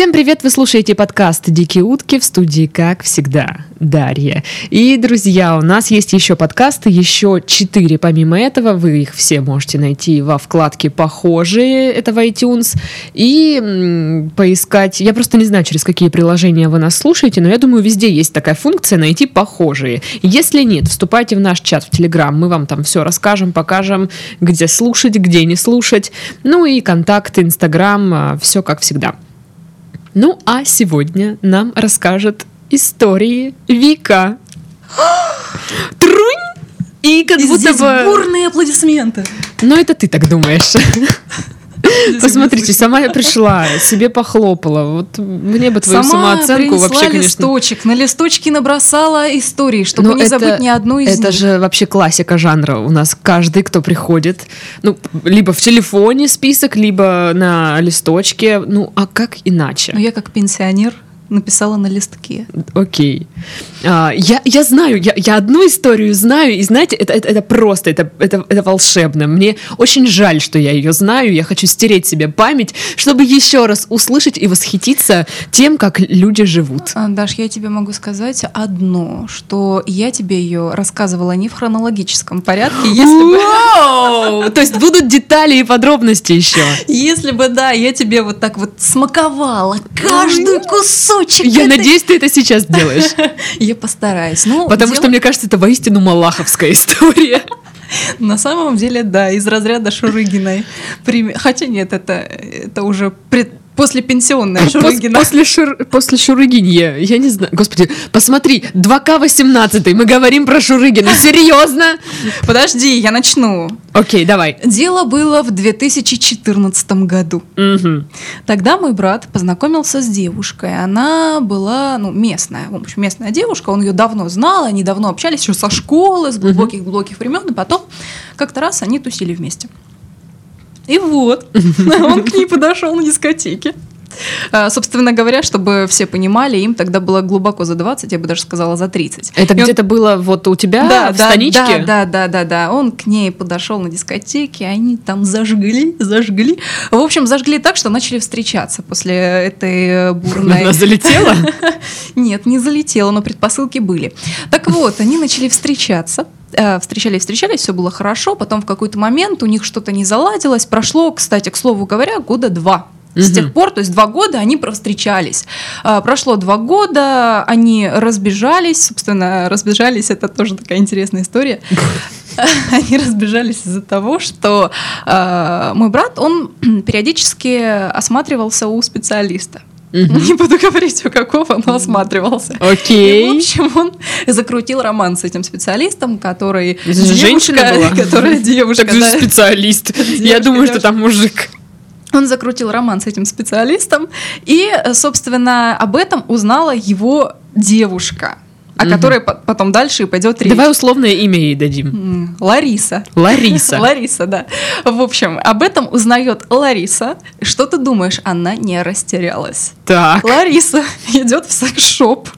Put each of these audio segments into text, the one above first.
Всем привет! Вы слушаете подкаст «Дикие утки» в студии, как всегда, Дарья. И, друзья, у нас есть еще подкасты, еще четыре помимо этого. Вы их все можете найти во вкладке «Похожие», это в iTunes, и поискать... Я просто не знаю, через какие приложения вы нас слушаете, но я думаю, везде есть такая функция «Найти похожие». Если нет, вступайте в наш чат в Телеграм, мы вам там все расскажем, покажем, где слушать, где не слушать. Ну и контакты, Инстаграм, все как всегда. Ну а сегодня нам расскажет истории Вика. Трунь! И как И будто бы... бурные аплодисменты. Ну это ты так думаешь. Посмотрите, сама я пришла, себе похлопала. Вот мне бы твою Сама самооценку вообще, конечно... листочек, на листочке набросала истории, чтобы Но не забыть ни одну из это них. же вообще классика жанра. У нас каждый, кто приходит, ну, либо в телефоне список, либо на листочке. Ну, а как иначе? Но я как пенсионер написала на листке. Окей. А, я, я знаю, я, я одну историю знаю, и знаете, это, это, это просто, это, это, это волшебно. Мне очень жаль, что я ее знаю, я хочу стереть себе память, чтобы еще раз услышать и восхититься тем, как люди живут. А, Даш, я тебе могу сказать одно, что я тебе ее рассказывала не в хронологическом порядке, если бы! То есть будут детали и подробности еще. если бы, да, я тебе вот так вот смаковала каждый кусочек. Я этой- надеюсь, ты это сейчас делаешь. Я постараюсь. Ну, Потому что, дело- мне кажется, это воистину малаховская история. На самом деле, да, из разряда Шурыгиной. Хотя нет, это, это уже пред- послепенсионная Пос- Шурыгина. После, Шур- после Шурыгинья, я не знаю. Господи, посмотри, 2К18, мы говорим про Шурыгину. Серьезно? Подожди, я начну. Окей, давай. Дело было в 2014 году. Мгм. Тогда мой брат познакомился с девушкой. Она была, ну, местная, в общем, местная девушка. Он ее давно знал, они давно общались еще со школы, с глубоких-глубоких времен. И потом как-то раз они тусили вместе. И вот, он к ней подошел на дискотеке. А, Собственно говоря, чтобы все понимали, им тогда было глубоко за 20, я бы даже сказала за 30. Это И он- где-то было вот у тебя да, в да, станичке? Да, да, да, да, да. Он к ней подошел на дискотеке, они там зажгли, зажгли. В общем, зажгли так, что начали встречаться после этой э, бурной... Она залетела? Нет, не залетела, но предпосылки были. Так вот, они начали встречаться. Э, Встречались, встречались, все было хорошо. Потом в какой-то момент у них что-то не заладилось. Прошло, кстати, к слову говоря, года два. С Мгм. тех пор, то есть два года они встречались. Прошло два года, они разбежались. Собственно, разбежались, это тоже такая интересная история. Они разбежались из-за того, что э, мой брат, он периодически осматривался у специалиста. Мгм. Не буду говорить, у какого, но осматривался. И, в Окей. общем, он закрутил роман с этим специалистом, который... Это же женщина девушка, была? Которая девушка, Так же да. специалист. Я Девушка, думаю, что девушка. там мужик. Он закрутил роман с этим специалистом, и, э, собственно, об этом узнала его девушка, о Мгм. которой по- потом дальше и пойдет речь. Давай условное имя ей дадим. Лариса. Лариса. Лариса, да. В общем, об этом узнает Лариса. Что ты думаешь? Она не растерялась. Так. Лариса идет в секс-шоп,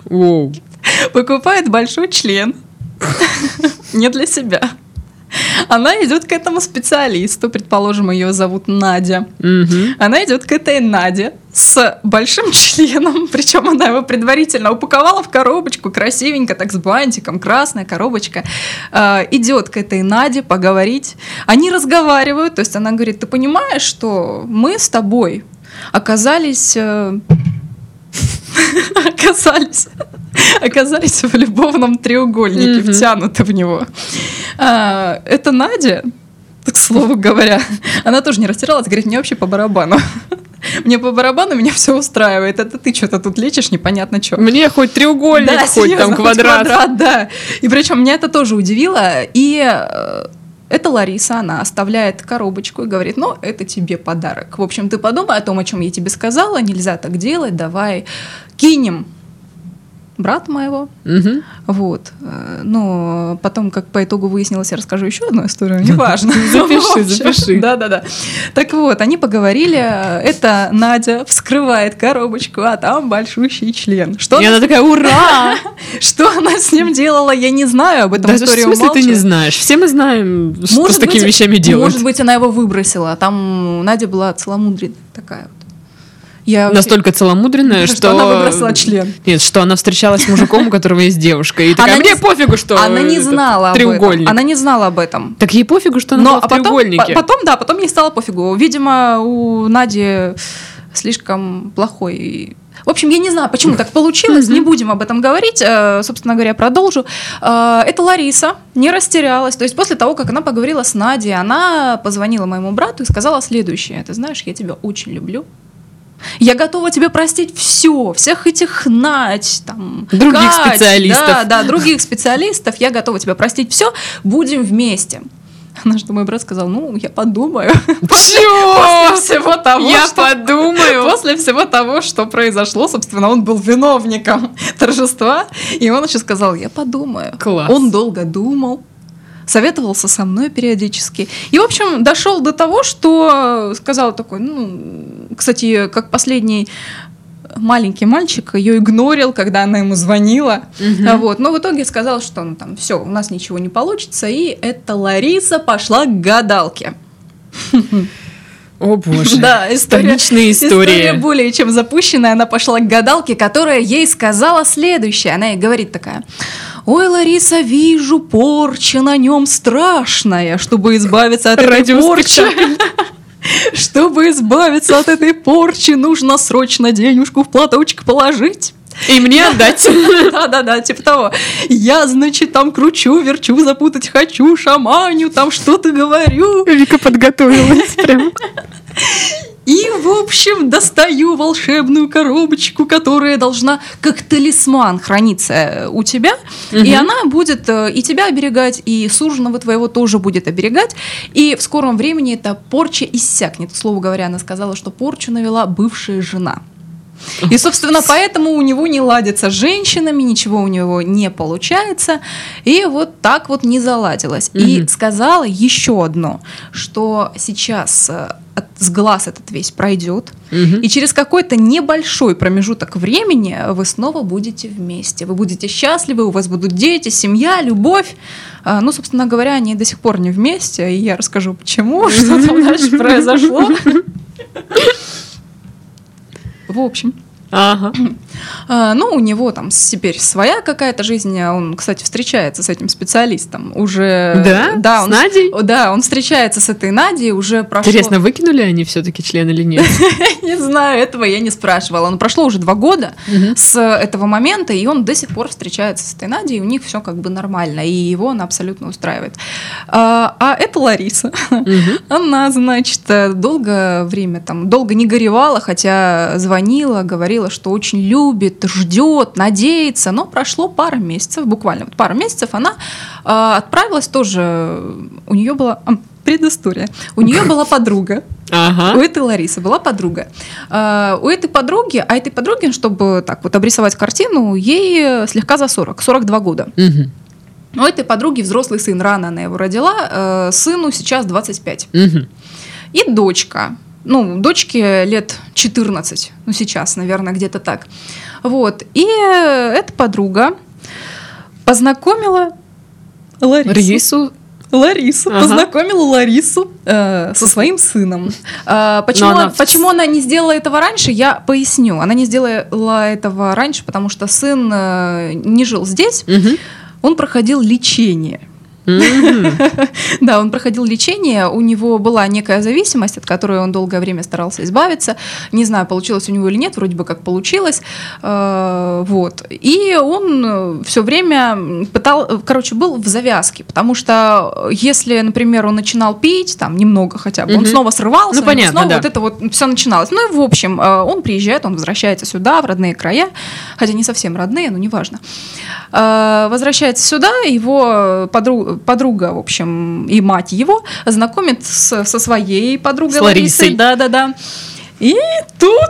покупает большой член. Не для себя. Она идет к этому специалисту, предположим, ее зовут Надя. Она идет к этой Наде с большим членом, причем она его предварительно упаковала в коробочку, красивенько, так с бантиком, красная коробочка. Э, идет к этой Наде поговорить. Они разговаривают, то есть она говорит, ты понимаешь, что мы с тобой оказались... э, оказались оказались в любовном треугольнике, Мгм. втянуты в него. А, это Надя, к слову говоря, она тоже не растерялась, говорит, мне вообще по барабану. Мне по барабану меня все устраивает. Это ты что-то тут лечишь, непонятно что. Мне хоть треугольник, хоть серьезно, там хоть квадрат. квадрат, да. И причем меня это тоже удивило. И э, это Лариса, она оставляет коробочку и говорит, ну, это тебе подарок. В общем, ты подумай о том, о чем я тебе сказала, нельзя так делать, давай кинем брата моего, Мгм. вот. Э, Но потом, как по итогу выяснилось, я расскажу еще одну историю, неважно. Запиши, запиши. Да-да-да. Так вот, они поговорили, это Надя вскрывает коробочку, а там большущий член. Что, И она, такая, ура! что она с ним делала, я не знаю, об этом Да в смысле ты не знаешь? Все мы знаем, что с такими вещами делают. Может быть, она его выбросила, а там Надя была целомудренная такая вот. Я вообще- Настолько целомудренная, Что что... она выбросила член. Нет, что она встречалась с мужиком, у которого есть девушка. И такая, Она мне не- пофигу, что Она не знала об треугольник. этом. Она не знала об этом. Так ей пофигу, что она Но была в а потом, треугольнике. по- потом, да, потом ей стало пофигу. Видимо, у Нади слишком плохой. В общем, я не знаю, почему так получилось, не будем об этом говорить. Э, Собственно говоря, продолжу. Э, Это Лариса не растерялась. То есть после того, как она поговорила с Надей, она позвонила моему брату и сказала следующее. Ты знаешь, я тебя очень люблю. Я готова тебе простить все, всех этих Надь, там, Других Кать, специалистов. Да, да, других специалистов. Я готова тебе простить все. Будем вместе. На что мой брат сказал, ну, я подумаю. После Чё? всего того, Я что- подумаю. После всего того, что произошло, собственно, он был виновником торжества, и он еще сказал, я подумаю. Класс. Он долго думал, советовался со мной периодически. И, в общем, дошел до того, что сказал такой, ну, кстати, как последний маленький мальчик ее игнорил, когда она ему звонила. А Вот. Но в итоге сказал, что ну, там все, у нас ничего не получится. И эта Лариса пошла к гадалке. О боже. Да, история, истории. история более чем запущенная. Она пошла к гадалке, которая ей сказала следующее. Она ей говорит такая. Ой, Лариса, вижу, порча на нем страшная. Чтобы избавиться от этой порчи, чтобы избавиться от этой порчи, нужно срочно денежку в платочек положить. И мне отдать. Да-да-да, типа того. Я, значит, там кручу, верчу, запутать хочу, шаманю, там что-то говорю. Вика подготовилась прям. И, в общем, достаю волшебную коробочку, которая должна как талисман храниться э, у тебя. И она будет э, и тебя оберегать, и суженого твоего тоже будет оберегать. И в скором времени эта порча иссякнет. К слову говоря, она сказала, что порчу навела бывшая жена. И, собственно, поэтому у него не ладится с женщинами, ничего у него не получается. И вот так вот не заладилось. И Мгм. сказала еще одно, что сейчас э, с глаз этот весь пройдет, Мгм. и через какой-то небольшой промежуток времени вы снова будете вместе. Вы будете счастливы, у вас будут дети, семья, любовь. А, Ну, собственно говоря, они до сих пор не вместе, и я расскажу, почему, что там дальше произошло. В общем, Ага. а, ну, у него там теперь своя какая-то жизнь. а Он, кстати, встречается с этим специалистом уже. Да? Да, С он, Надей? Да, он встречается с этой Надей уже прошло. Интересно, выкинули они все-таки член или нет? Не знаю, этого я не спрашивала. Но прошло уже два года с этого момента, и он до сих пор встречается с этой Надей, и у них все как бы нормально, и его она абсолютно устраивает. А, а это Лариса. Она, значит, долгое время там, долго не горевала, хотя звонила, говорила, что очень любит, ждет, надеется, но прошло пара месяцев, буквально вот пару месяцев, она э, отправилась тоже, у нее была предыстория, у нее была подруга, у этой Ларисы была подруга. А, У этой подруги, а этой подруге, чтобы так вот обрисовать картину, ей слегка за 40, 42 года. У этой подруги взрослый сын, рано она его родила, э, сыну сейчас 25. Мгм. И дочка. Ну, дочке лет 14, ну сейчас, наверное, где-то так. Вот. И э, эта подруга познакомила Ларису. Рису. Ларису. Ага. Познакомила Ларису э, со своим сыном. А, почему, Но она- почему она не сделала этого раньше, я поясню. Она не сделала этого раньше, потому что сын э, не жил здесь, Мгм. он проходил лечение. Да, он проходил лечение, у него была некая зависимость, от которой он долгое время старался избавиться. Не знаю, получилось у него или нет, вроде бы как получилось. Э, Вот. И он все время пытал, короче, был в завязке, потому что если, например, он начинал пить, там, немного хотя бы, он снова срывался, Ну, понятно, снова да. вот это вот все начиналось. Ну и в общем, э, он приезжает, он возвращается сюда, в родные края, хотя не совсем родные, но неважно. Э, Возвращается сюда, его подру- подруга, в общем, и мать его знакомит с- со своей подругой С Ларисой. Да-да-да. И тут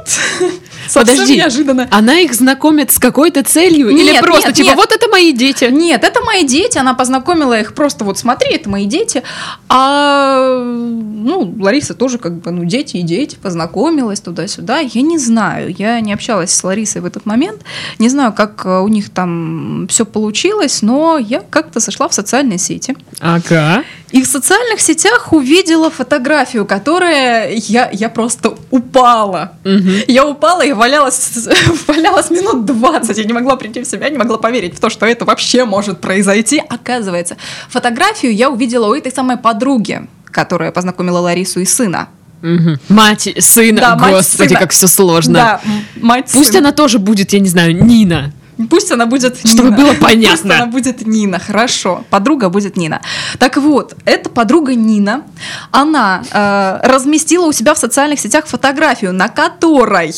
совсем Подожди. неожиданно. Она их знакомит с какой-то целью? или Нет, просто нет, типа, нет. вот это мои дети? Нет, это мои дети, она познакомила их просто вот смотри, это мои дети. А ну, Лариса тоже как бы, ну, дети и дети, познакомилась туда-сюда. Я не знаю, я не общалась с Ларисой в этот момент, не знаю, как э, у них там все получилось, но я как-то сошла в социальные сети. Ага. И в социальных сетях увидела фотографию, которая я, я просто упала. Мгм. Я упала и валялась, валялась минут 20. Я не могла прийти в себя, не могла поверить в то, что это вообще может произойти. Оказывается, фотографию я увидела у этой самой подруги, которая познакомила Ларису и сына. Мгм. Мать сына, Да, мать господи, сына. как все сложно. Да, мать Пусть сына. она тоже будет, я не знаю, Нина. Пусть она будет Чтобы Нина. было понятно. Пусть она будет Нина, хорошо. Подруга будет Нина. Так вот, эта подруга Нина, она э, разместила у себя в социальных сетях фотографию, на которой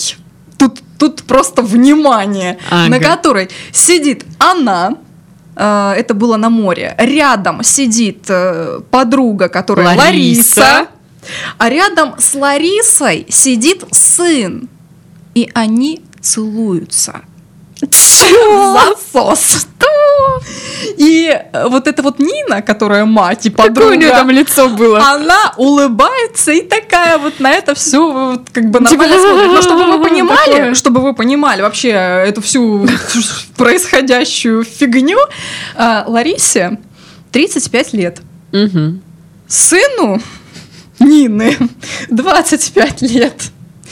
тут, тут просто внимание, Ага. на которой сидит она. э, это было на море. Рядом сидит э, подруга, которая Лариса. Лариса. А рядом с Ларисой сидит сын. И они целуются. Засос. И э, вот эта вот Нина, которая мать и подруга, Какое у нее там лицо было? она улыбается и такая вот на это все вот как бы Типа, нормально смотрит. Но чтобы вы понимали, чтобы вы понимали вообще эту всю происходящую фигню, Ларисе 35 лет. Сыну Нины 25 лет.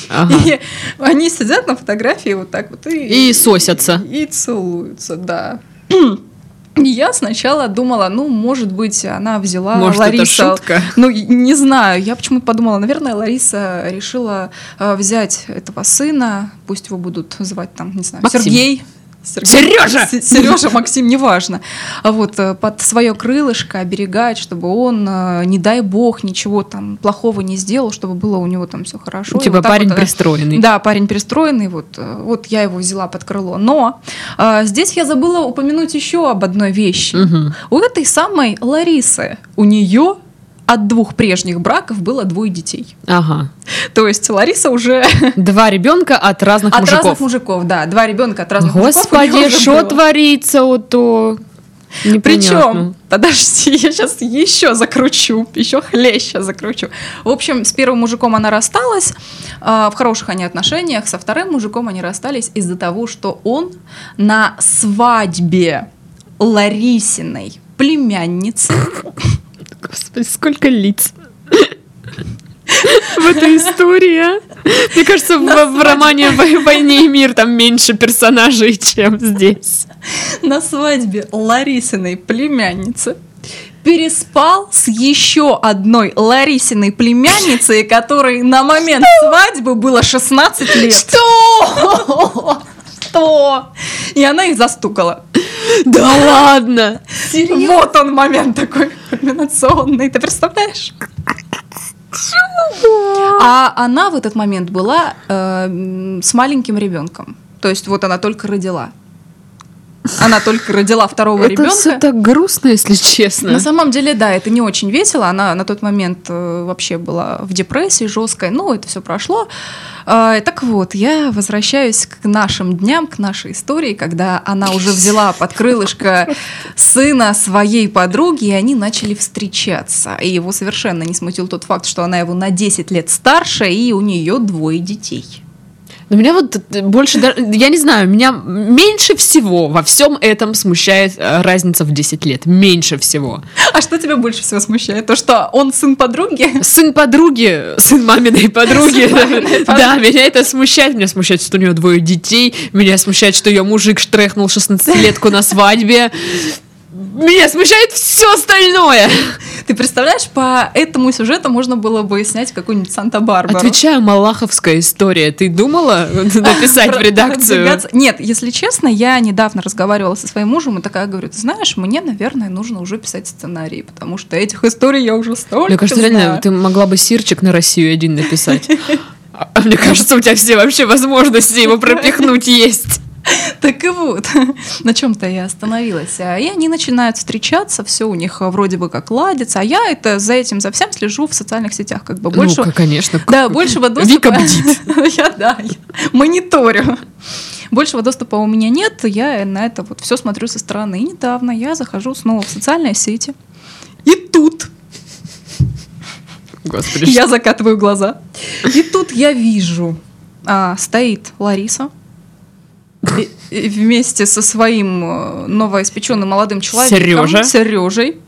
Ага. И они сидят на фотографии вот так вот и, И сосятся. И целуются, да. И я сначала думала, ну, может быть, она взяла Может, это Лариса. шутка? Ну, и- не знаю, я почему-то подумала, наверное, Лариса решила э, взять этого сына, пусть его будут звать там, не знаю, Максим. Сергей. Сережа! Сережа, Максим, неважно. А вот э, под свое крылышко оберегать, чтобы он, э, не дай бог, ничего там плохого не сделал, чтобы было у него там все хорошо. Типа вот парень вот, э, пристроенный. да, парень перестроенный, вот, вот я его взяла под крыло. Но э, здесь я забыла упомянуть еще об одной вещи. Мгм. У этой самой Ларисы, у нее от двух прежних браков было двое детей. Ага. То есть Лариса уже Два ребенка от разных от мужиков. разных мужиков, да, два ребенка от разных мужиков. Господи, неё уже что творится вот то? Причем, подожди, я сейчас еще закручу, еще хлеще закручу. В общем, с первым мужиком она рассталась, а, в хороших они отношениях, со вторым мужиком они расстались из-за того, что он на свадьбе Ларисиной племянницы Господи, сколько лиц. В этой истории, а? Мне кажется, в, в романе «Вой- «Войне и мир» там меньше персонажей, чем здесь. на свадьбе Ларисиной племянницы переспал с еще одной Ларисиной племянницей, которой на момент свадьбы было 16 лет. Что? Что? И она их застукала. Да ладно! Вот он момент такой кульминационный, ты представляешь? А она в этот момент была э, с маленьким ребенком. То есть вот она только родила. Она только родила второго Это все ребенка. так грустно, если честно. На самом деле, да, это не очень весело. Она на тот момент э, вообще была в депрессии жесткой. Ну, это все прошло. А, так вот, я возвращаюсь к нашим дням, к нашей истории, когда она уже взяла под крылышко сына своей подруги, и они начали встречаться. И его совершенно не смутил тот факт, что она его на 10 лет старше, и у нее двое детей. Но меня вот э, больше, я не знаю, меня меньше всего во всем этом смущает э, разница в 10 лет. Меньше всего. А что тебя больше всего смущает? То, что он сын подруги? Сын подруги, сын маминой подруги. Сын маминой Да, меня это смущает. Меня смущает, что у нее двое детей. Меня смущает, что ее мужик штрехнул 16-летку на свадьбе. Меня смущает все остальное. Ты представляешь, по этому сюжету можно было бы снять какую-нибудь Санта-Барбару. Отвечаю, малаховская история. Ты думала написать в редакцию? Нет, если честно, я недавно разговаривала со своим мужем и такая говорю, ты знаешь, мне, наверное, нужно уже писать сценарий, потому что этих историй я уже столько Мне кажется, реально, ты могла бы сирчик на Россию один написать. А мне кажется, у тебя все вообще возможности его пропихнуть есть. Так и вот, на чем-то я остановилась. А, И они начинают встречаться, все у них а, вроде бы как ладится, а я это за этим, за всем слежу в социальных сетях, как бы больше... Ну, конечно. Да, большего доступа... Вика бдит. Я, да, я мониторю. Большего доступа у меня нет, я на это вот все смотрю со стороны. И недавно я захожу снова в социальные сети. И тут Господи, я закатываю глаза. И тут я вижу, а, стоит Лариса вместе со своим э, новоиспеченным молодым человеком Серёжа. Сережей.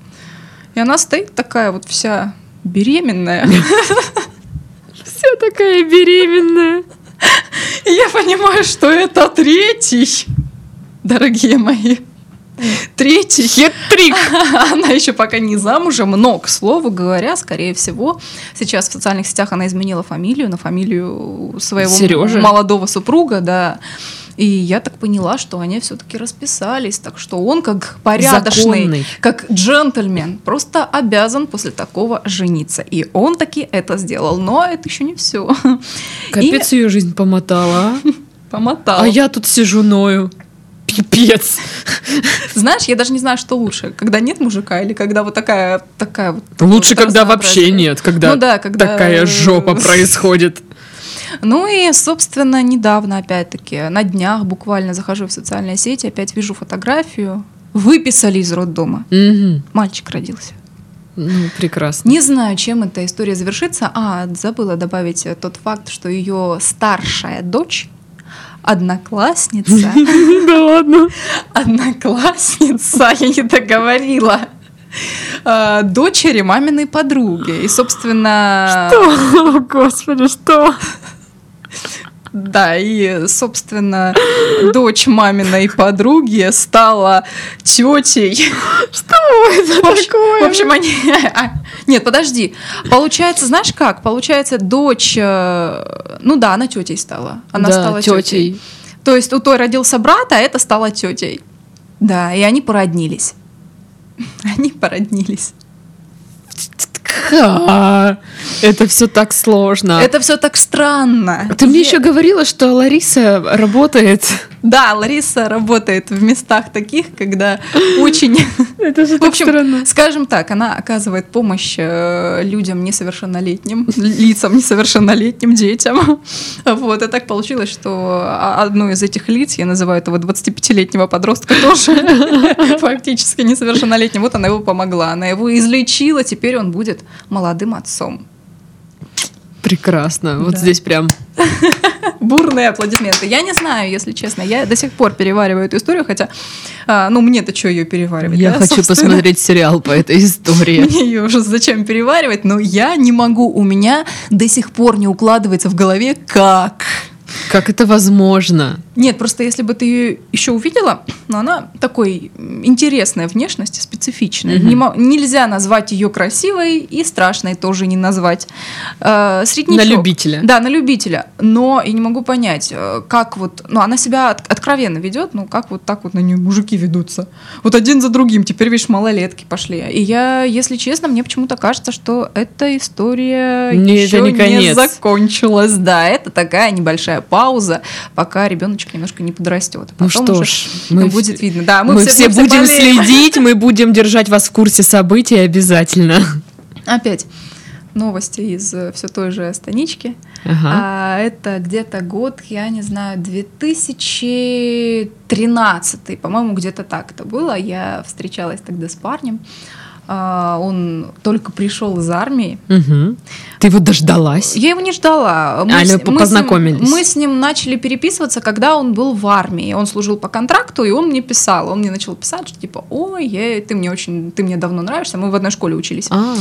И она стоит такая вот вся беременная. Вся такая беременная. Я понимаю, что это третий, дорогие мои. Третий. Хет-трик. Она еще пока не замужем, но, к слову говоря, скорее всего, сейчас в социальных сетях она изменила фамилию на фамилию своего Серёжи? молодого супруга, да. И я так поняла, что они все-таки расписались, так что он как порядочный, Законный. как джентльмен, просто обязан после такого жениться. И он таки это сделал, но это еще не все. Капец ее жизнь помотала, а? Помотал. А я тут сижу ною. Пипец. Знаешь, я даже не знаю, что лучше, когда нет мужика или когда вот такая, такая вот. Лучше, вот когда вообще нет, когда, Ну да, когда- такая жопа происходит. Ну и, собственно, недавно, опять-таки, на днях буквально захожу в социальные сети, опять вижу фотографию. Выписали из роддома. Мгм. Мальчик родился. Ну, прекрасно. Не знаю, чем эта история завершится. А, забыла добавить э, тот факт, что ее старшая дочь, одноклассница, Да ладно. одноклассница, я не договорила, э, дочери маминой подруги. И, собственно... О, господи, что? Да, и, собственно, дочь маминой подруги стала тетей. Что это В общем, такое? в общем, они... а, Нет, подожди. Получается, знаешь как? Получается, дочь... э, Ну да, она тетей стала. Она Да, стала тетей. тетей. То есть у той родился брат, а это стала тетей. Да, и они породнились. Они породнились. Ха, Это все так сложно. Это все так странно. Ты мне еще говорила, что Лариса работает. Да, Лариса работает в местах таких, когда очень... Это же В общем, скажем так, она оказывает помощь э, людям несовершеннолетним, лицам несовершеннолетним, детям. Вот, и так получилось, что а- одно из этих лиц, я называю этого 25-летнего подростка тоже фактически несовершеннолетним, вот она его помогла, она его излечила, теперь он будет молодым отцом. Прекрасно. Вот Да. здесь прям. Бурные аплодисменты. Я не знаю, если честно, я до сих пор перевариваю эту историю, хотя, а, ну, мне-то что ее переваривать? Я да, хочу собственно? посмотреть сериал по этой истории. Мне ее уже зачем переваривать, но я не могу, у меня до сих пор не укладывается в голове, как. Как это возможно? Нет, просто если бы ты ее еще увидела, но она такой интересная внешности, специфичная. Мгм. Не нельзя назвать ее красивой и страшной тоже не назвать. Э, среднячок. На любителя. Да, на любителя. Но я не могу понять, э, как вот, ну, она себя от- откровенно ведет, ну, как вот так вот на нее мужики ведутся. Вот один за другим, теперь, видишь, малолетки пошли. И я, если честно, мне почему-то кажется, что эта история Не, это еще не не конец. закончилась. Да, это такая небольшая пауза, пока ребеночек немножко не подрастет. Ну Потом что уже ж, мы, будет видно. Да, мы, мы все будем болеем. следить, мы будем держать вас в курсе событий обязательно. Опять новости из все той же станички. Ага. А, это где-то год, я не знаю, 2013, по-моему, где-то так это было. Я встречалась тогда с парнем. А, он только пришел из армии. Мгм. Ты вот дождалась. Я его не ждала. А, с- ну, с ним- познакомились. мы с ним начали переписываться, когда он был в армии. Он служил по контракту, и он мне писал. Он мне начал писать, что типа, ой, я- ты мне очень, ты мне давно нравишься. Мы в одной школе учились. А,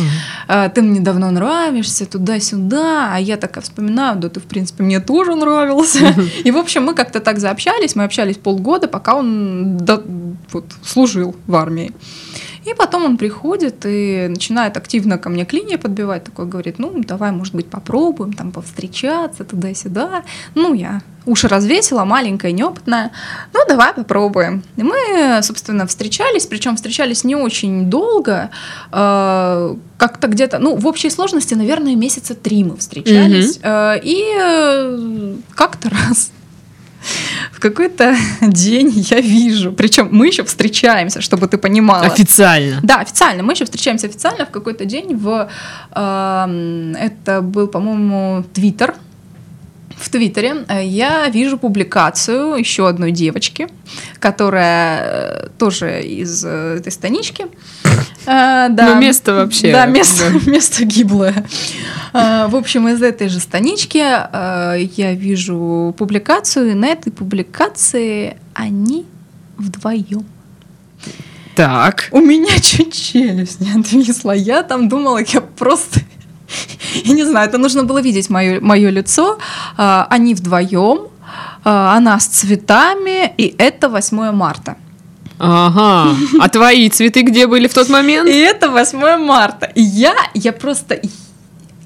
«А, ты мне давно нравишься, туда-сюда, а я такая вспоминаю, да ты, в принципе, мне тоже нравился. И, в общем, мы как-то так заобщались, мы общались полгода, пока он вот, служил в армии. И потом он приходит и начинает активно ко мне клинья подбивать, такой говорит, ну, давай, может быть, попробуем там повстречаться туда-сюда. Ну, я уши развесила, маленькая, неопытная. Ну, давай попробуем. И мы, собственно, встречались, причем встречались не очень долго, э, как-то где-то, ну, в общей сложности, наверное, месяца три мы встречались. Э, И э, как-то раз в какой-то день я вижу, причем мы еще встречаемся, чтобы ты понимала. официально. Да, официально. Мы еще встречаемся официально в какой-то день в... эм, это был, по-моему, Твиттер. В Твиттере э, я вижу публикацию еще одной девочки, которая э, тоже из э, этой станички. Э, да. Ну, место вообще, Да, место, да. место гиблое. Э, В общем, из этой же станички э, я вижу публикацию, и на этой публикации они вдвоем. Так. У меня чуть челюсть не отвисла. Я там думала, я просто... Я не знаю, это нужно было видеть мое, мое лицо. А, Они вдвоем, а, она с цветами, и это 8 марта. Ага. А твои цветы где были в тот момент? И это 8 марта. И я, я просто...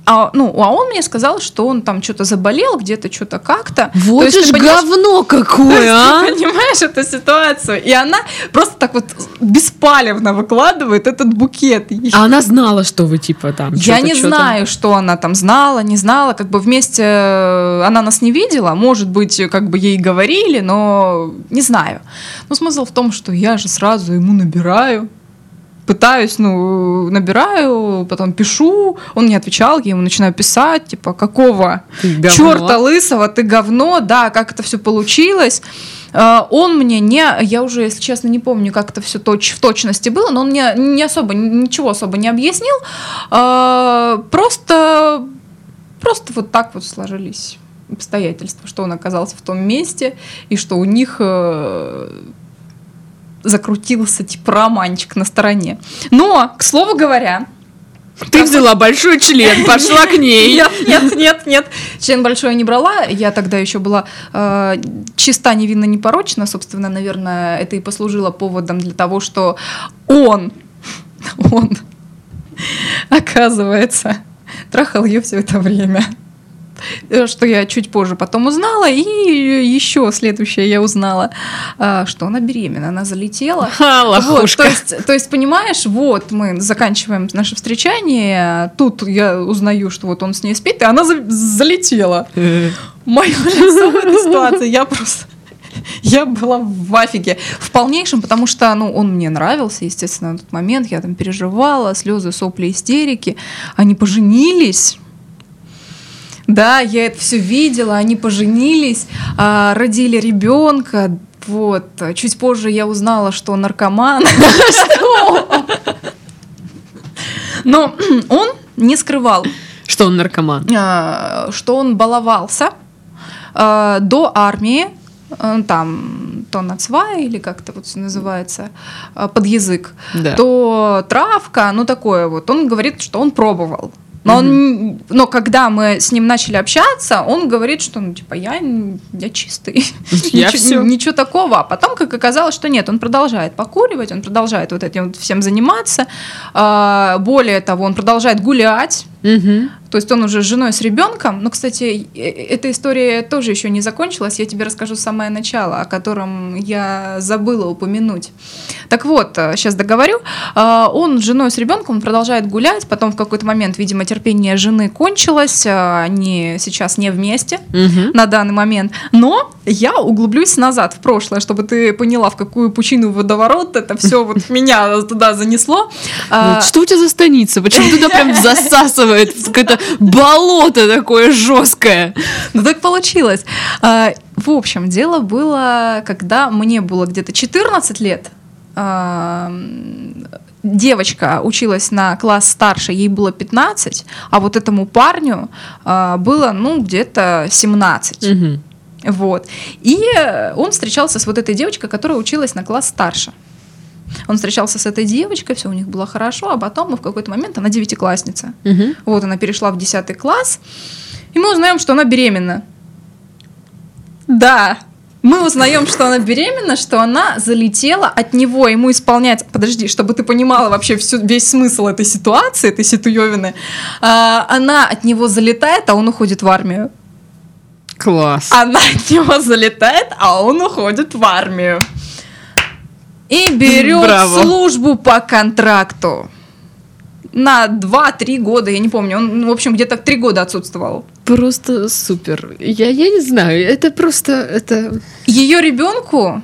А, ну, а он мне сказал, что он там что-то заболел, где-то что-то как-то. То Вот есть же ты ж говно То какое, есть а! Ты понимаешь эту ситуацию? И она просто так вот беспалевно выкладывает этот букет. А она знала, что вы типа там Я не знаю, что она там знала, не знала, как бы вместе э, она нас не видела, может быть, как бы ей говорили, но не знаю. Но смысл в том, что я же сразу ему набираю, пытаюсь, ну, набираю, потом пишу, он не отвечал, я ему начинаю писать, типа, какого черта лысого, ты говно, да, как это все получилось. Э, Он мне не, я уже, если честно, не помню, как это все точ, в точности было, но он мне не особо, ничего особо не объяснил. Э, Просто, просто вот так вот сложились обстоятельства, что он оказался в том месте, и что у них э, закрутился типа романчик на стороне. Но, к слову говоря, Ты взяла большой член, пошла к ней. нет, нет, нет, нет. Член большой не брала. Я тогда еще была э, чиста, невинна, непорочна. Собственно, наверное, это и послужило поводом для того, что он, он, оказывается, трахал ее все это время. Э, Что я чуть позже потом узнала. И еще следующее я узнала, э, что она беременна. Она залетела. Ха, Вот, лохушка. то, есть, то есть, понимаешь, вот мы заканчиваем наше встречание, тут я узнаю, что вот он с ней спит, и она за- залетела. Мое лицо в этой ситуации, я просто... Я была в афиге. В полнейшем, потому что ну, он мне нравился, естественно, на тот момент. Я там переживала, слезы, сопли, истерики. Они поженились. Да, я это все видела, они поженились, а, родили ребенка. Вот. Чуть позже я узнала, что он наркоман. Что? Но он не скрывал, Что он наркоман? а, что он баловался а, до армии, а, там, то нацвай или как это вот называется, а, под язык, Да. то травка, ну такое вот. Он говорит, что он пробовал. Но, он, но когда мы с ним начали общаться, он говорит, что ну, типа я, я чистый. Я ничего, всё. ничего такого. А потом, как оказалось, что нет, он продолжает покуривать, он продолжает вот этим вот всем заниматься. А, более того, он продолжает гулять. Мгм. То есть он уже с женой, с ребенком. Но, кстати, э- эта история тоже еще не закончилась. Я тебе расскажу самое начало, о котором я забыла упомянуть. Так вот, сейчас договорю. А, Он с женой, с ребенком он продолжает гулять. Потом в какой-то момент, видимо, терпение жены кончилось. а, Они сейчас не вместе Мгм. на данный момент. Но я углублюсь назад в прошлое, чтобы ты поняла, в какую пучину водоворот это все вот меня туда занесло. Что у тебя за станица? Почему туда прям засасывает в какое-то болото такое жесткое? Ну так получилось. А, В общем, дело было, когда мне было где-то 14 лет. а, Девочка училась на класс старше, ей было 15, а вот этому парню а, было, ну, где-то 17. Мгм. Вот. И он встречался с вот этой девочкой, которая училась на класс старше. Он встречался с этой девочкой, все у них было хорошо, а потом в какой-то момент она девятиклассница. Мгм. Вот она перешла в 10 класс, и мы узнаем, что она беременна. Да, мы узнаем, что она беременна, что она залетела от него, ему исполнять... Подожди, чтобы ты понимала вообще всю, весь смысл этой ситуации, этой ситуевины. А, она от него залетает, а он уходит в армию. Класс. Она от него залетает, а он уходит в армию. И берет Браво. службу по контракту. На 2-3 года, я не помню. Он, в общем, где-то 3 года отсутствовал. Просто супер. Я, я не знаю, это просто... Это... Ее ребенку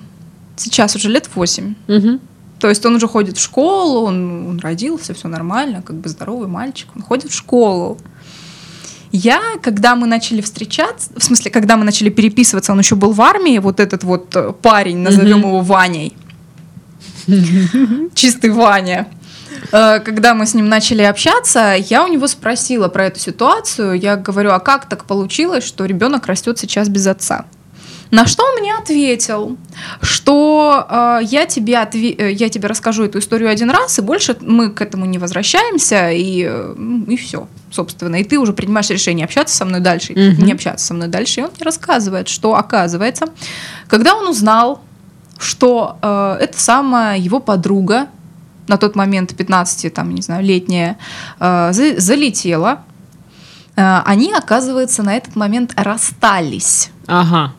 сейчас уже лет 8. Мгм. То есть он уже ходит в школу, он, он родился, все нормально, как бы здоровый мальчик, он ходит в школу. Я, когда мы начали встречаться, в смысле, когда мы начали переписываться, он еще был в армии, вот этот вот э, парень, назовем Мгм. его Ваней, чистый Ваня. Э, Когда мы с ним начали общаться, я у него спросила про эту ситуацию. Я говорю, а как так получилось, что ребенок растет сейчас без отца? На что он мне ответил, что э, я, тебе отве- э, я тебе расскажу эту историю один раз, и больше мы к этому не возвращаемся, и, э, и все, собственно. И ты уже принимаешь решение, общаться со мной дальше, Мгм. не общаться со мной дальше. И он мне рассказывает, что оказывается, когда он узнал, что э, это самая его подруга, на тот момент 15, там, не знаю, летняя, э, за- залетела, э, они, оказывается, на этот момент расстались. Ага.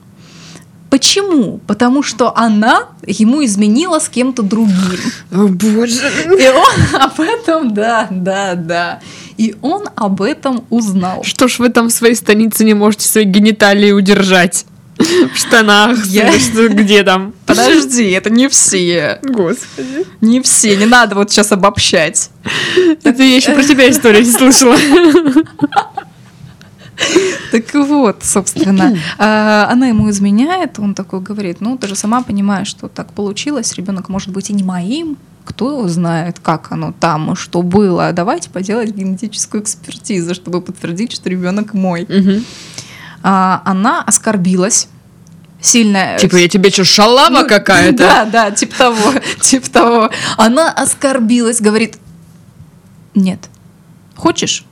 Почему? Потому что она ему изменила с кем-то другим. О, боже. И он об этом, да, да, да. И он об этом узнал. Что ж вы там в своей станице не можете свои гениталии удержать? В штанах, Я- или что, где там? Подожди, это не все. Господи. Не все. Не надо вот сейчас обобщать. Это я еще про тебя историю не слышала. Так вот, собственно, а, она ему изменяет, он такой говорит, ну, ты же сама понимаешь, что так получилось, ребенок может быть и не моим, кто знает, как оно там что было. Давайте поделать генетическую экспертизу, чтобы подтвердить, что ребенок мой. Мгм. А, она оскорбилась сильно. Типа, я тебе что, шалава Ну, какая-то? Да, да, типа того, типа того. Она оскорбилась, говорит, нет, хочешь,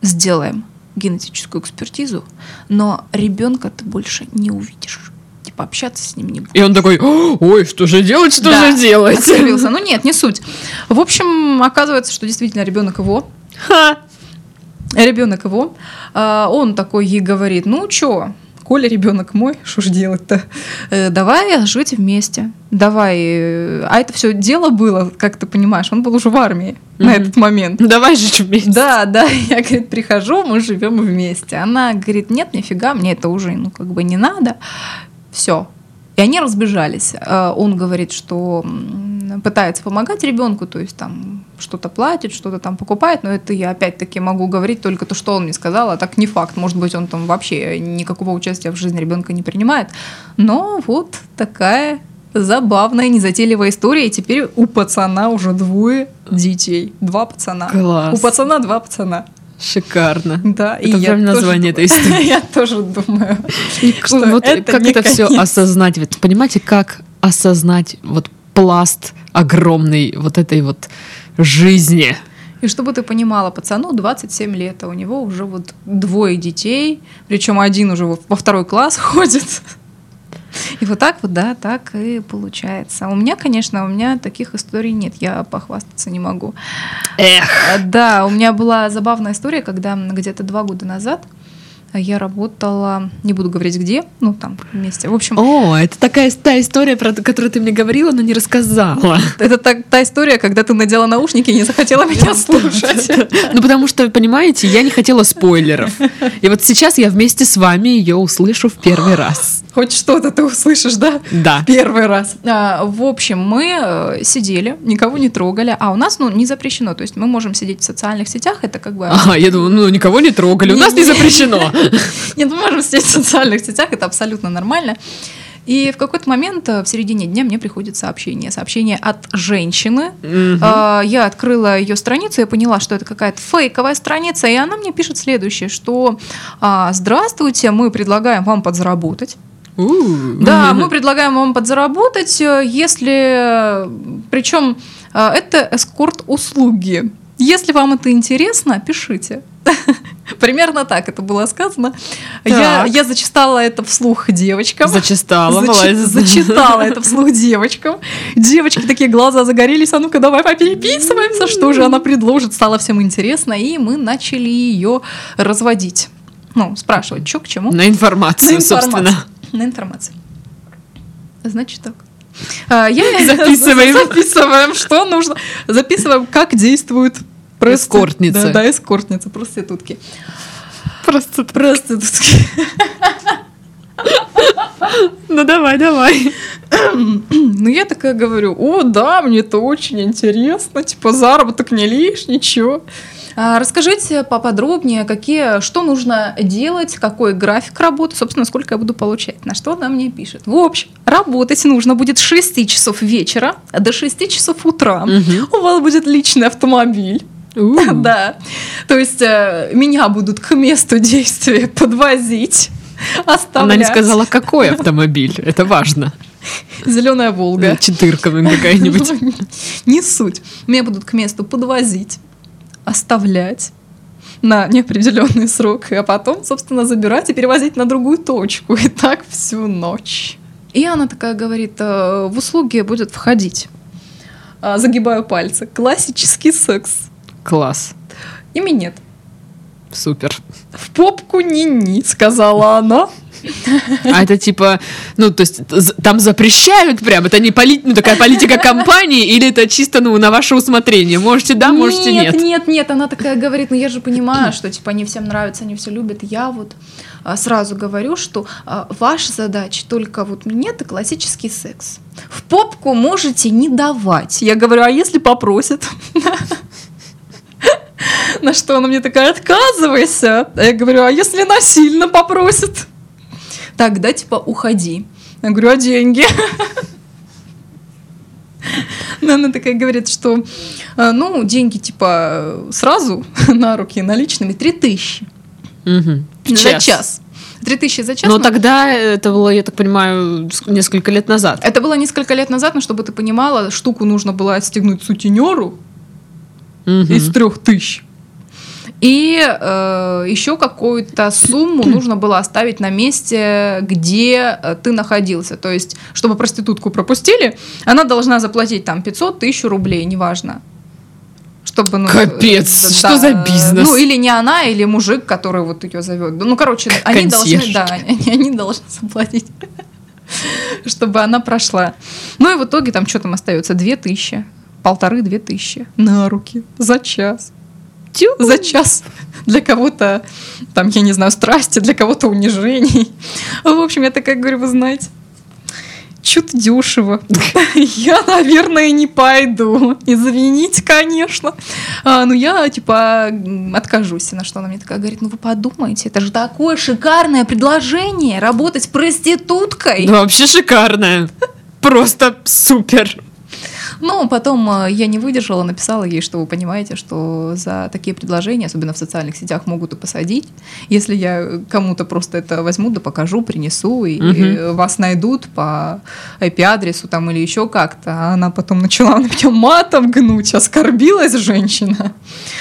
сделаем генетическую экспертизу, но ребенка ты больше не увидишь. Типа общаться с ним не будешь. И он такой, «О, ой, что же делать, что Да, же делать? Оскорбился. Ну нет, не суть. В общем, оказывается, что действительно ребенок его. Ха. Ребенок его. А, Он такой ей говорит, ну чё, Коля ребенок мой, что ж делать-то? Э, Давай жить вместе. Давай. э, А это все дело было, как ты понимаешь, он был уже в армии на Мгм. этот момент. Давай же вместе. Да, да, я, говорит, прихожу, мы живем вместе. Она говорит, нет, нифига, мне это уже, ну, как бы не надо. Все. И они разбежались. Э, Он говорит, что пытается помогать ребенку, то есть там что-то платит, что-то там покупает, но это я опять-таки могу говорить только то, что он мне сказал, а так не факт. Может быть, он там вообще никакого участия в жизни ребенка не принимает. Но вот такая забавная, незатейливая история. И теперь у пацана уже двое детей. Два пацана. Класс. У пацана два пацана. Шикарно. Да, и Это я прям тоже название думаю- этой истории. Я тоже думаю, что вот это как это все осознать? Вот понимаете, как осознать вот пласт огромный вот этой вот жизни? И чтобы ты понимала, пацану 27 лет, а у него уже вот двое детей, причем один уже во второй класс ходит. И вот так вот, да, так и получается. У меня, конечно, у меня таких историй нет, я похвастаться не могу. Эх. Да, у меня была забавная история, когда где-то два года назад я работала, не буду говорить где, ну там вместе. В общем, О, это такая та история, про которую ты мне говорила, но не рассказала. это та, та история, когда ты надела наушники и не захотела меня слушать. Ну, потому что, понимаете, я не хотела спойлеров. И вот сейчас я вместе с вами ее услышу в первый раз. Хоть что-то ты услышишь, да? Да. Первый раз. А, в общем, мы э, сидели, никого не трогали, а у нас, ну, не запрещено, то есть мы можем сидеть в социальных сетях, это как бы... Ага, я думаю, ну никого не трогали, у нас не запрещено. Нет, мы можем сидеть в социальных сетях, это абсолютно нормально. И в какой-то момент э, в середине дня мне приходит сообщение. Сообщение от женщины. А, Я открыла ее страницу, я поняла, что это какая-то фейковая страница, и она мне пишет следующее, что а, «Здравствуйте, мы предлагаем вам подзаработать». Да, мы предлагаем вам подзаработать, э, если... Причем э, это эскорт-услуги. Если вам это интересно, пишите. Примерно так это было сказано. Я, Так. я зачитала это вслух девочкам. Зачистала, Зачи- молодец. Зачитала это вслух девочкам. Девочки такие глаза загорелись, а ну-ка давай попереписываемся, что же она предложит. Стало всем интересно, и мы начали ее разводить. Ну, спрашивать, что к чему. На информацию, На информацию. собственно. На информацию. Значит так. А, Я Записываем. Записываем, что нужно. Записываем, как действуют прости- Эскортницы. Да, да, эскортницы, проститутки. Просто Проститутки. Ну давай, давай. Ну, я такая говорю, о, да, мне это очень интересно, типа, заработок не лишний, чего. А, Расскажите поподробнее, какие, что нужно делать, какой график работы, собственно, сколько я буду получать. На что она мне пишет. В общем, работать нужно будет с 6 часов вечера до 6 часов утра. Мгм. У вас будет личный автомобиль. Да. То есть э, меня будут к месту действия подвозить. оставлять. Она не сказала, какой автомобиль. Это важно. Зеленая Волга. Четырка какая-нибудь. Не суть. Меня будут к месту подвозить, оставлять на неопределенный срок, а потом, собственно, забирать и перевозить на другую точку. И так всю ночь. И она такая говорит, «Э, в услуги будет входить. А, Загибаю пальцы. Классический секс. Класс. И минет. Супер. В попку ни-ни, сказала она. А это типа, ну, то есть там запрещают прям, это не поли- ну, такая политика компании, или это чисто, ну, на ваше усмотрение? Можете да, можете нет. Нет, нет, нет, она такая говорит, ну я же понимаю, что типа они всем нравятся, они все любят. Я вот а, сразу говорю, что а, ваша задача только вот нет и классический секс. В попку можете не давать. Я говорю, а если попросят? На что она мне такая, отказывайся. Я говорю, а если насильно попросят? Тогда типа уходи. Я говорю, а деньги? Но она такая говорит, что э, ну, деньги типа сразу на руки наличными 3000 Мгм. В за час. 3000 за час. Но ну, тогда это было, я так понимаю, несколько лет назад. Это было несколько лет назад, но чтобы ты понимала, штуку нужно было отстегнуть сутенеру Мгм. из трех тысяч. И э, еще какую-то сумму нужно было оставить на месте, где э, ты находился. То есть, чтобы проститутку пропустили, она должна заплатить там 500 тысяч рублей, неважно. Чтобы, ну, Капец, э, что за бизнес? Ну, или не она, или мужик, который вот ее зовет. Ну, короче, они должны, Консьерж. да, они, они должны заплатить, чтобы она прошла. Ну, и в итоге там что там остается? Две тысячи. Полторы-две тысячи на руки за час Тю. за час. Для кого-то, там, я не знаю, страсти, для кого-то унижений. В общем, я такая говорю, вы знаете, что-то дешево. Я, наверное, не пойду. Извините, конечно. А, ну, я, типа, откажусь. На что она мне такая говорит, ну, вы подумайте, это же такое шикарное предложение, работать проституткой. Да, вообще шикарная. Просто супер. Ну, потом э, я не выдержала, написала ей, что вы понимаете, что за такие предложения, особенно в социальных сетях, могут и посадить. Если я кому-то просто это возьму, да покажу, принесу, и э, вас найдут по IP-адресу там или еще как-то. А она потом начала на меня матом гнуть, оскорбилась женщина.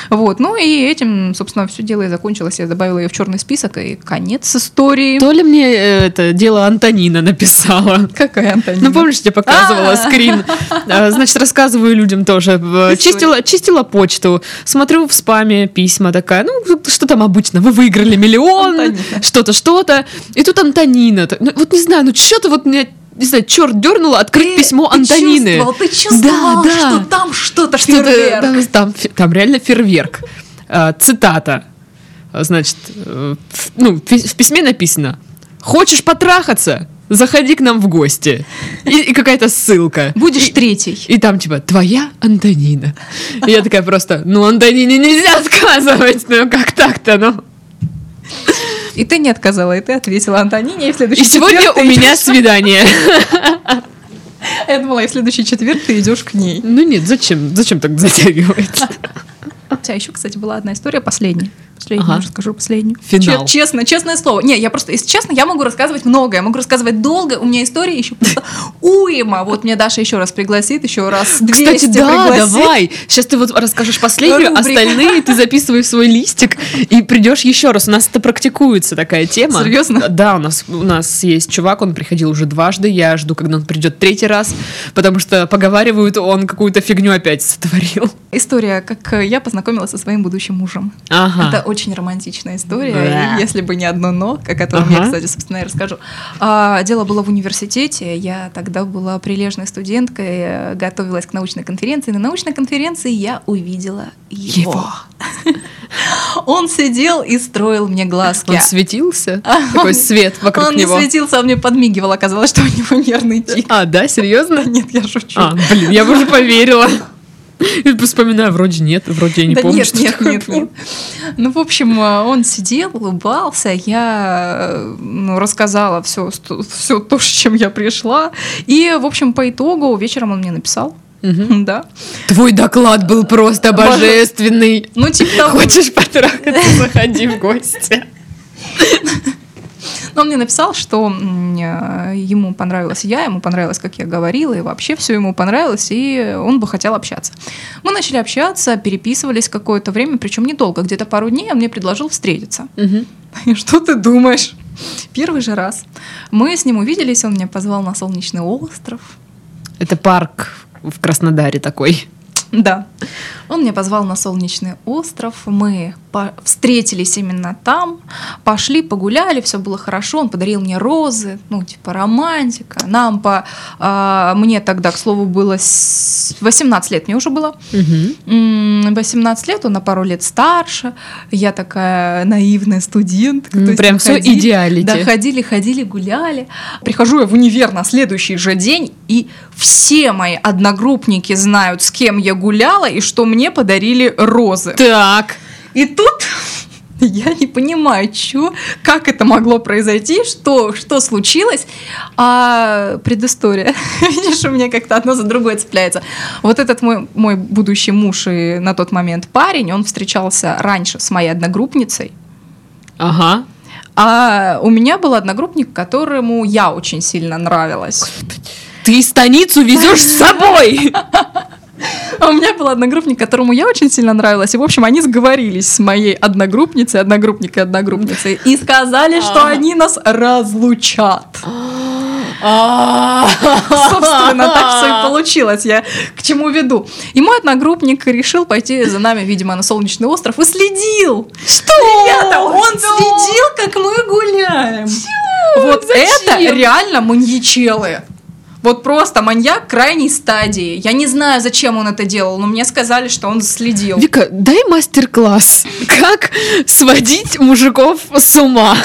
Вот, ну и этим, собственно, все дело и закончилось. Я добавила ее в черный список, и конец истории. То ли мне э, это дело Антонина написала. Какая Антонина? Ну, помнишь, я показывала А. скрин? А, Значит, рассказываю людям тоже. Рисуй. Чистила, чистила почту, смотрю в спаме письма такая, ну, что там обычно, вы выиграли миллион, что-то, что-то. И тут Антонина. Ну, вот не знаю, ну, что-то вот меня, не знаю, черт дернуло открыть Ты- письмо ты Антонины. чувствовал, ты чувствовал, Да, да. что там что-то Что-то фейерверк. там, там, там реально фейерверк. А, цитата. Значит, э, в, ну, в письме написано: Хочешь потрахаться? Заходи к нам в гости. И, и какая-то ссылка. Будешь третий. И там типа твоя Антонина. И я такая просто, ну Антонине нельзя отказывать, ну как так-то, ну. И ты не отказала, и ты ответила Антонине, и в следующий И сегодня у меня идешь- свидание. Я думала, и в следующий четверг ты идешь к ней. Ну нет, зачем? Зачем так затягивать? У тебя еще, кстати, была одна история, последняя. Последнюю, Ага. расскажу последнюю. Финал. Че- честно, честное слово. Не, я просто, если честно, я могу рассказывать много, я могу рассказывать долго, у меня история еще просто уйма. Вот мне Даша еще раз пригласит, еще раз 200 Кстати, да, пригласит. давай. Сейчас ты вот расскажешь последнюю, Рубрика. остальные ты записывай в свой листик и придешь еще раз. У нас это практикуется такая тема. Серьезно? Да, у нас у нас есть чувак, он приходил уже дважды. Я жду, когда он придет третий раз, потому что поговаривают, он какую-то фигню опять сотворил. История, как э, я познакомилась со своим будущим мужем. Ага. Это очень романтичная история, Да. если бы не одно но, о котором я, Ага. кстати, собственно, и расскажу. А, дело было в университете, я тогда была прилежной студенткой, э, готовилась к научной конференции. На научной конференции я увидела его. Его. Он сидел и строил мне глазки. Он светился, А, такой он- свет вокруг Он него. не светился, он мне подмигивал, оказалось, что у него нервный тик. А, да, серьезно? Нет, я шучу. А, блин, я бы уже поверила. Вспоминаю, вроде нет, вроде я не да помню, нет, что нет, такое нет, было. нет. Ну, в общем, э, он сидел, улыбался, я э, ну, рассказала все, все то, с чем я пришла. И, в общем, по итогу вечером он мне написал. Мгм. Да. Твой доклад был просто Боже. божественный. Ну, типа того. Хочешь потрахаться, заходи в гости. Он мне написал, что э, ему понравилась я, ему понравилось, как я говорила, и вообще все ему понравилось, и он бы хотел общаться. Мы начали общаться, переписывались какое-то время, причем недолго, где-то пару дней он мне предложил встретиться. И что ты думаешь? Первый же раз. Мы с ним увиделись, он меня позвал на солнечный остров. Это парк в Краснодаре такой. Да. Он меня позвал на солнечный остров. Мы встретились именно там, пошли, погуляли, все было хорошо. Он подарил мне розы, ну, типа романтика. Нам по... а, мне тогда, к слову, было с- 18 лет, мне уже было. М, 18 лет, он на пару лет старше. Я такая наивная студентка. Ну, прям всё ходили- идеалити. Да, ходили, ходили, гуляли. Прихожу я в универ на следующий же день, и все мои одногруппники знают, с кем я гуляла, и что мне подарили розы. Так. И тут я не понимаю, чё, как это могло произойти, что, что случилось. А предыстория. Видишь, у меня как-то одно за другое цепляется. Вот этот мой, мой будущий муж и на тот момент парень, он встречался раньше с моей одногруппницей. Ага. А у меня был одногруппник, которому я очень сильно нравилась. Ты станицу везешь с собой. А у меня был одногруппник, которому я очень сильно нравилась. И, в общем, они сговорились с моей одногруппницей, одногруппник и одногруппницей, и сказали, что А. они нас разлучат. А. Собственно, так все и получилось. Я к чему веду. И мой одногруппник решил пойти за нами, видимо, на солнечный остров и следил. Что? Ребята, он следил, как мы гуляем. Вот это реально маньячелы. Вот просто маньяк крайней стадии. Я не знаю, зачем он это делал, но мне сказали, что он следил. Вика, дай мастер-класс. Как сводить мужиков с ума?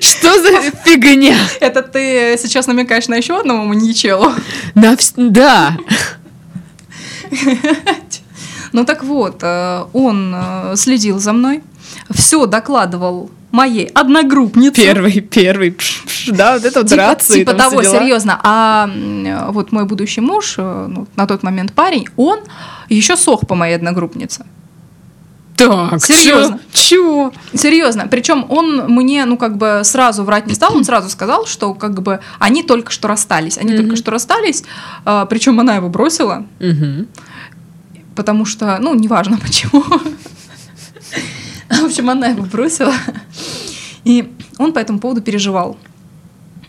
Что за фигня? Это ты сейчас намекаешь на еще одного маньячелу? Да. Ну так вот, э, он э, следил за мной, все докладывал моей одногруппнице. Первый, первый. Пш, пш, Да, вот это вот Типа, рации, типа того, серьезно. А вот мой будущий муж, э, ну, на тот момент парень, он еще сох по моей одногруппнице. Так, Серьезно? Чё? Серьезно. Причем он мне, ну, как бы сразу врать не стал, он сразу сказал, что как бы они только что расстались. Они Мгм. только что расстались, причем она его бросила, Мгм. потому что, ну, неважно почему. В общем, она его бросила. И он по этому поводу переживал.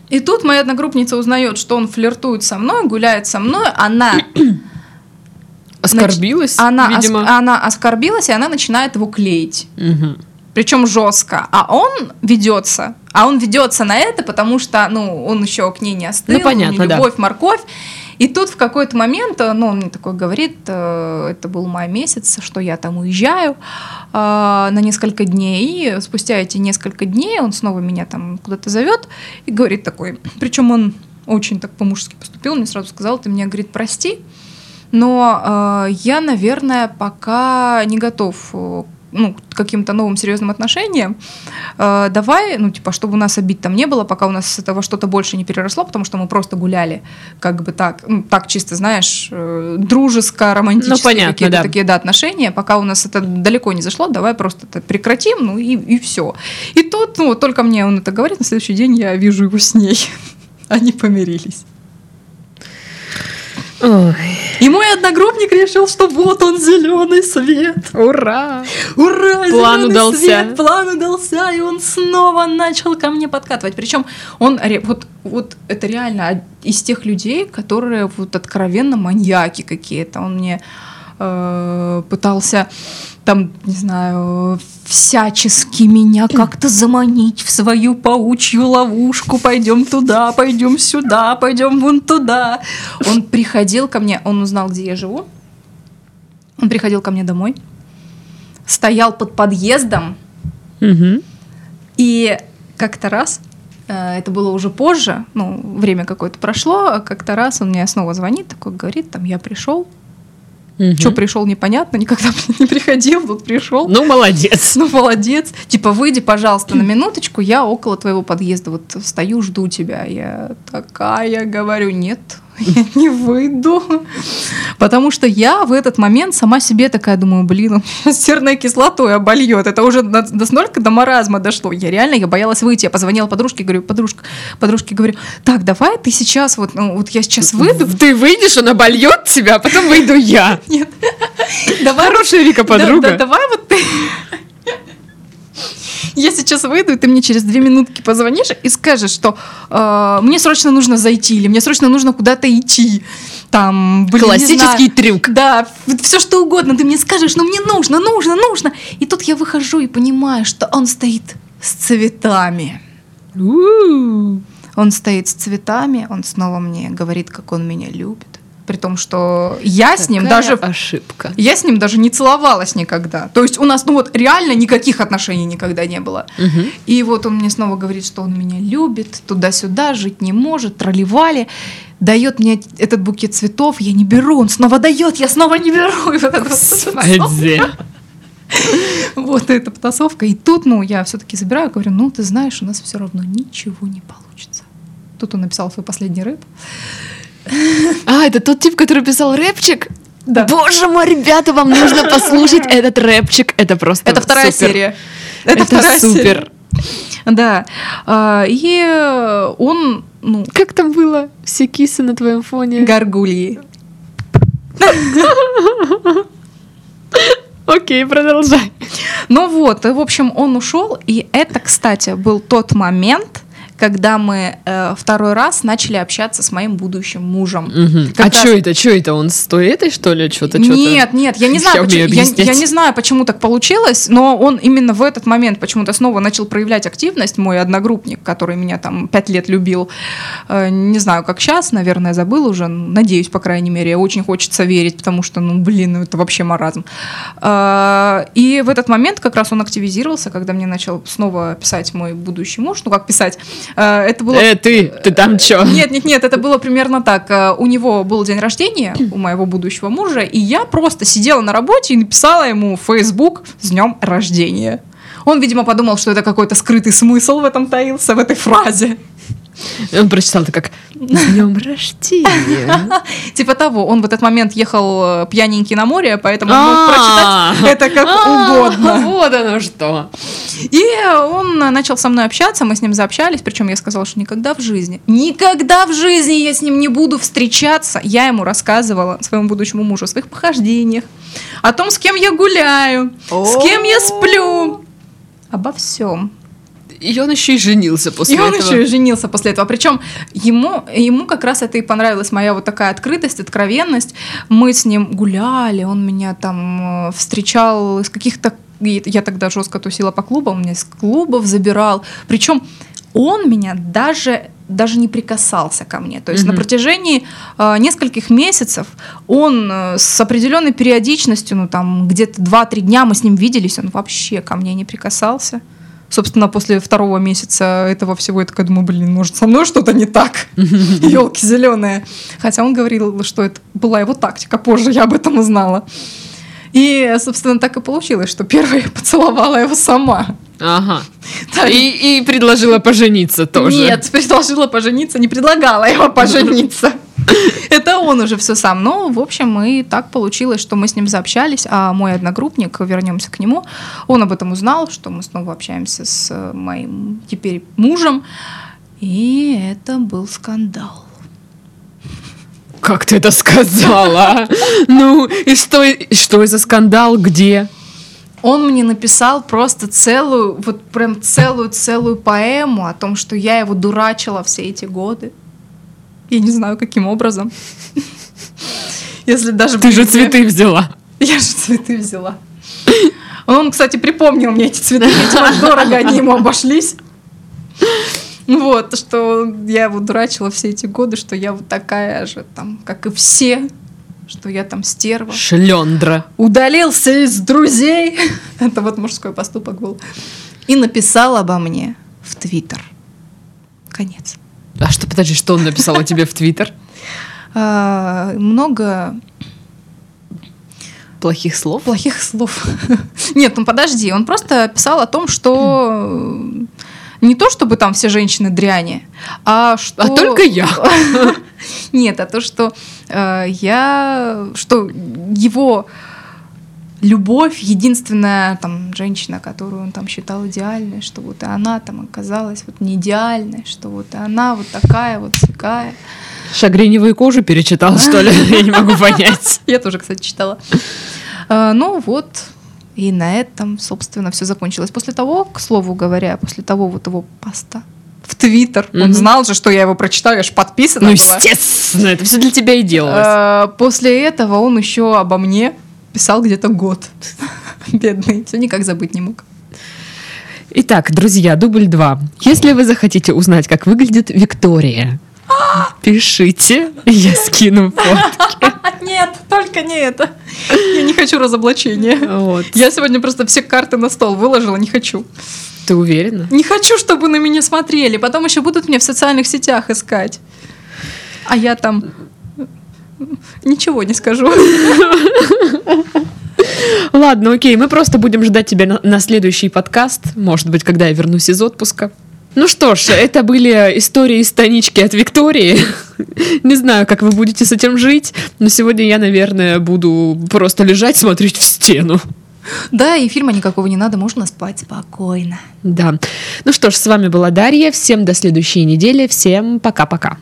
И тут моя одногруппница узнает, что он флиртует со мной, гуляет со мной. Она, Оскорбилась, она, ос- видимо. она оскорбилась, и она начинает его клеить. Мгм. Причем жестко. А он ведется. А он ведется на это, потому что, ну, он еще к ней не остыл. Ну, понятно, у него да. любовь, морковь. И тут в какой-то момент, э, ну, он мне такой говорит, э, это был май месяц, что я там уезжаю э, на несколько дней. И спустя эти несколько дней он снова меня там куда-то зовет и говорит такой, причем он очень так по-мужски поступил, мне сразу сказал, ты меня, говорит, прости, но э, я, наверное, пока не готов ну, каким-то новым серьезным отношениям. Э, давай, ну, типа, чтобы у нас обид там не было, пока у нас с этого что-то больше не переросло, потому что мы просто гуляли, как бы так, ну, так чисто, знаешь, э, дружеско, романтические Ну, понятно, какие-то да. такие, да, отношения, пока у нас это далеко не зашло, давай просто это прекратим, ну, и, и все. И тут, ну, только мне он это говорит, на следующий день я вижу его с ней. Они помирились. Ой, И мой одногруппник решил, что вот он зеленый свет. ура! Ура! План удался. свет, план удался, и он снова начал ко мне подкатывать. Причем он вот, вот это реально из тех людей, которые вот откровенно маньяки какие-то. Он мне э, пытался там, не знаю, всячески меня как-то заманить в свою паучью ловушку. Пойдем туда, пойдем сюда, пойдем вон туда. Он приходил ко мне, он узнал, где я живу. Он приходил ко мне домой, стоял под подъездом, Мгм. и как-то раз, э, это было уже позже, ну, время какое-то прошло, а как-то раз он мне снова звонит, такой говорит, там, я пришел, Мгм. что пришел, непонятно, никогда не приходил, тут пришел. Ну, молодец. Ну, молодец. Типа, выйди, пожалуйста, на минуточку, я около твоего подъезда вот стою, жду тебя. Я такая говорю, нет, я не выйду. Потому что я в этот момент сама себе такая думаю, блин, он серной кислотой обольет. Это уже настолько до маразма дошло. Я реально, я боялась выйти. Я позвонила подружке, говорю, подружка, подружке говорю, так, давай ты сейчас, вот, ну, вот я сейчас выйду. Ты выйдешь, он обольет тебя, а потом выйду я. Нет. Давай, Хорошая Вика подруга. давай вот ты я сейчас выйду, и ты мне через две минутки позвонишь и скажешь, что э, мне срочно нужно зайти, или мне срочно нужно куда-то идти. Там, блин, Классический трюк. Да, все что угодно, ты мне скажешь, но мне нужно, нужно, нужно. И тут я выхожу и понимаю, что он стоит с цветами. У-у-у. Он стоит с цветами, он снова мне говорит, как он меня любит при том, что я с ним даже... ошибка. Я с ним даже не целовалась никогда. То есть у нас, ну вот, реально никаких отношений никогда не было. Угу. И вот он мне снова говорит, что он меня любит, туда-сюда, жить не может, тролливали. Дает мне этот букет цветов, я не беру, он снова дает, я снова не беру. И вот это вот вот эта потасовка. И тут, ну, я все-таки забираю, говорю, ну, ты знаешь, у нас все равно ничего не получится. Тут он написал свой последний рэп. А, это тот тип, который писал рэпчик? Да. Боже мой, ребята, вам нужно послушать этот рэпчик. Это просто Это вторая супер. серия. Это, вторая супер. серия. Да. А, И он, ну, Как там было? Все кисы на твоем фоне. горгульи. Окей, продолжай. Ну вот, в общем, он ушел, и это, кстати, был тот момент, когда мы э, второй раз начали общаться с моим будущим мужем. Как А раз- что это? Что это? Он с той этой, что ли? Что-то, Нет, нет, я не знаю, Я почему, я, я не знаю, почему так получилось, но он именно в этот момент почему-то снова начал проявлять активность, мой одногруппник, который меня там пять лет любил. Э, Не знаю, как сейчас, наверное, забыл уже, надеюсь, по крайней мере, очень хочется верить, потому что, ну, блин, ну, это вообще маразм. Э, И в этот момент как раз он активизировался, когда мне начал снова писать мой будущий муж, ну, как писать, это было... Э, ты, ты там чё? Нет, нет, нет, это было примерно так. Э, У него был день рождения, у моего будущего мужа, и я просто сидела на работе и написала ему в Facebook с днем рождения. Он, видимо, подумал, что это какой-то скрытый смысл в этом таился, в этой фразе. Он прочитал это как «С днем рождения». Типа того, он в этот момент ехал э, пьяненький на море, поэтому он мог прочитать это как угодно. Вот оно что. И он начал со мной общаться, мы с ним заобщались, причем я сказала, что никогда в жизни, никогда в жизни я с ним не буду встречаться. Я ему рассказывала, своему будущему мужу, о своих похождениях, о том, с кем я гуляю, с кем я сплю, обо всем. И он еще и женился после И он этого. еще и женился после этого. Причем ему, ему как раз это и понравилась моя вот такая открытость, откровенность. Мы с ним гуляли, он меня там э, встречал из каких-то... и Я тогда жестко тусила по клубам, он меня из клубов забирал. Причем он меня даже даже не прикасался ко мне. То есть Мгм. на протяжении э, нескольких месяцев он э, с определенной периодичностью, ну там где-то 2-3 дня мы с ним виделись, он вообще ко мне не прикасался. Собственно, после второго месяца этого всего я такая думаю, блин, может, со мной что-то не так? Елки зеленые. Хотя он говорил, что это была его тактика, позже я об этом узнала. И, собственно, так и получилось, что первой я поцеловала его сама. Ага. Да, И, и предложила пожениться тоже. Нет, предложила пожениться, не предлагала его пожениться. Это он уже все сам. Ну, в общем, и так получилось, что мы с ним заобщались, а мой одногруппник, вернемся к нему, он об этом узнал, что мы снова общаемся с моим теперь мужем, и это был скандал. Как ты это сказала? Ну, и что, и что за скандал? Где? Он мне написал просто целую, вот прям целую-целую поэму о том, что я его дурачила все эти годы. Я не знаю, каким образом. Если даже Ты же цветы взяла. Я же цветы взяла. Он, кстати, припомнил мне эти цветы, видимо, дорого они ему обошлись. Вот, что я его дурачила все эти годы, что я вот такая же, там, как и все, что я там стерва. Шлендра. Удалился из друзей. Это вот мужской поступок был. И написал обо мне в Твиттер. Конец. А что, подожди, что он написал о тебе в Твиттер? А, много Плохих слов? плохих слов. Нет, ну подожди, он просто писал о том, что Не то, чтобы там все женщины дряни, а что... А только я. Нет, а то, что э, я... Что его любовь, единственная там женщина, которую он там считал идеальной, что вот и она там оказалась вот не идеальной, что вот и она вот такая вот такая. Шагреневую кожу перечитал, что ли? Я не могу понять. Я тоже, кстати, читала. А, ну вот, и на этом, собственно, все закончилось. После того, к слову говоря, после того вот его поста в Твиттер, mm-hmm. он знал же, что я его прочитаю, я же подписана ну, была. естественно, это все для тебя и делалось. А, после этого он еще обо мне писал где-то год. Бедный, все никак забыть не мог. Итак, друзья, дубль два. Если вы захотите узнать, как выглядит Виктория, пишите, я скину фотки. Нет, только не это. Я не хочу разоблачения. Вот. Я сегодня просто все карты на стол выложила, не хочу. Ты уверена? Не хочу, чтобы на меня смотрели. Потом еще будут меня в социальных сетях искать. А я там ничего не скажу. Ладно, окей, мы просто будем ждать тебя на, на следующий подкаст. Может быть, когда я вернусь из отпуска. Ну что ж, это были истории из Танички от Виктории. Не знаю, как вы будете с этим жить, но сегодня я, наверное, буду просто лежать, смотреть в стену. Да, и фильма никакого не надо, можно спать спокойно. Да. Ну что ж, с вами была Дарья. Всем до следующей недели. Всем пока-пока.